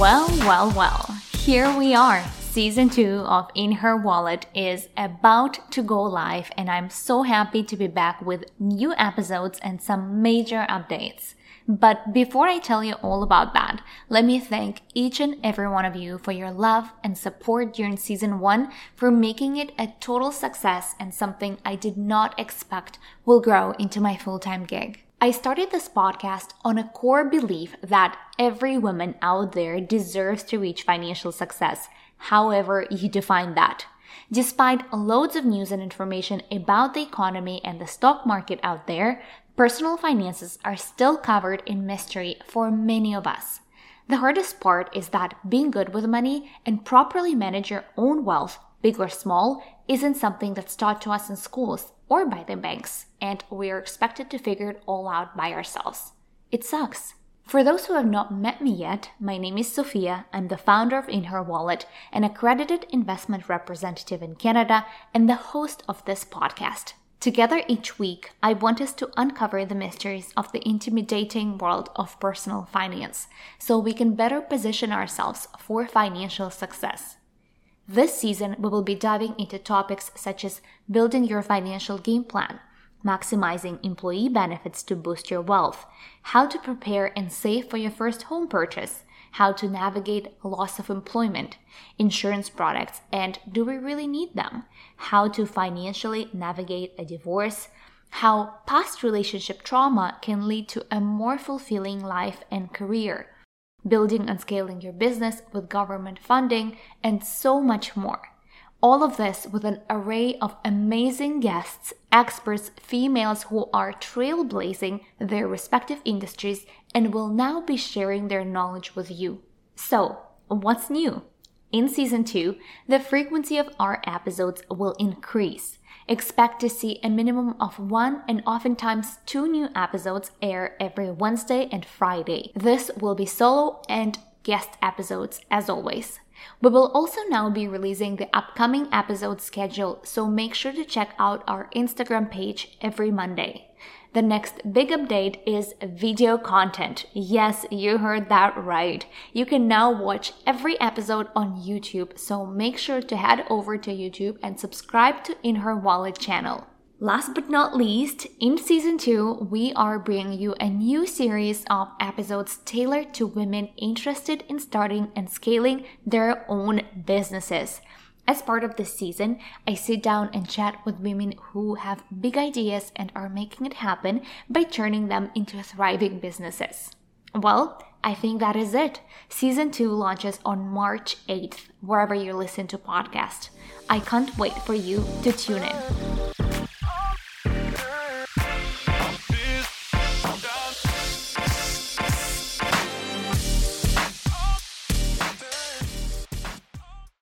Well, well, well, here we are. Season 2 of In Her Wallet is about to go live, and I'm so happy to be back with new episodes and some major updates. But before I tell you all about that, let me thank each and every one of you for your love and support during season one for making it a total success and something I did not expect will grow into my full time gig. I started this podcast on a core belief that every woman out there deserves to reach financial success, however you define that. Despite loads of news and information about the economy and the stock market out there, personal finances are still covered in mystery for many of us. The hardest part is that being good with money and properly manage your own wealth, big or small, isn't something that's taught to us in schools or by the banks, and we are expected to figure it all out by ourselves. It sucks. For those who have not met me yet, my name is Sofiia. I'm the founder of In Her Wallet, an accredited investment representative in Canada, and the host of this podcast. Together each week, I want us to uncover the mysteries of the intimidating world of personal finance so we can better position ourselves for financial success. This season, we will be diving into topics such as building your financial game plan, maximizing employee benefits to boost your wealth, how to prepare and save for your first home purchase, how to navigate loss of employment, insurance products, and do we really need them, how to financially navigate a divorce, how past relationship trauma can lead to a more fulfilling life and career building and scaling your business with government funding, and so much more. All of this with an array of amazing guests, experts, females who are trailblazing their respective industries and will now be sharing their knowledge with you. So, what's new? In season 2, the frequency of our episodes will increase. Expect to see a minimum of one and oftentimes two new episodes air every Wednesday and Friday. This will be solo and guest episodes as always. We will also now be releasing the upcoming episode schedule, so make sure to check out our Instagram page every Monday. The next big update is video content. Yes, you heard that right. You can now watch every episode on YouTube, so make sure to head over to YouTube and subscribe to In Her Wallet channel. Last but not least, in season 2, we are bringing you a new series of episodes tailored to women interested in starting and scaling their own businesses. As part of this season, I sit down and chat with women who have big ideas and are making it happen by turning them into thriving businesses. Well, I think that is it. Season 2 launches on March 8th, wherever you listen to podcasts. I can't wait for you to tune in.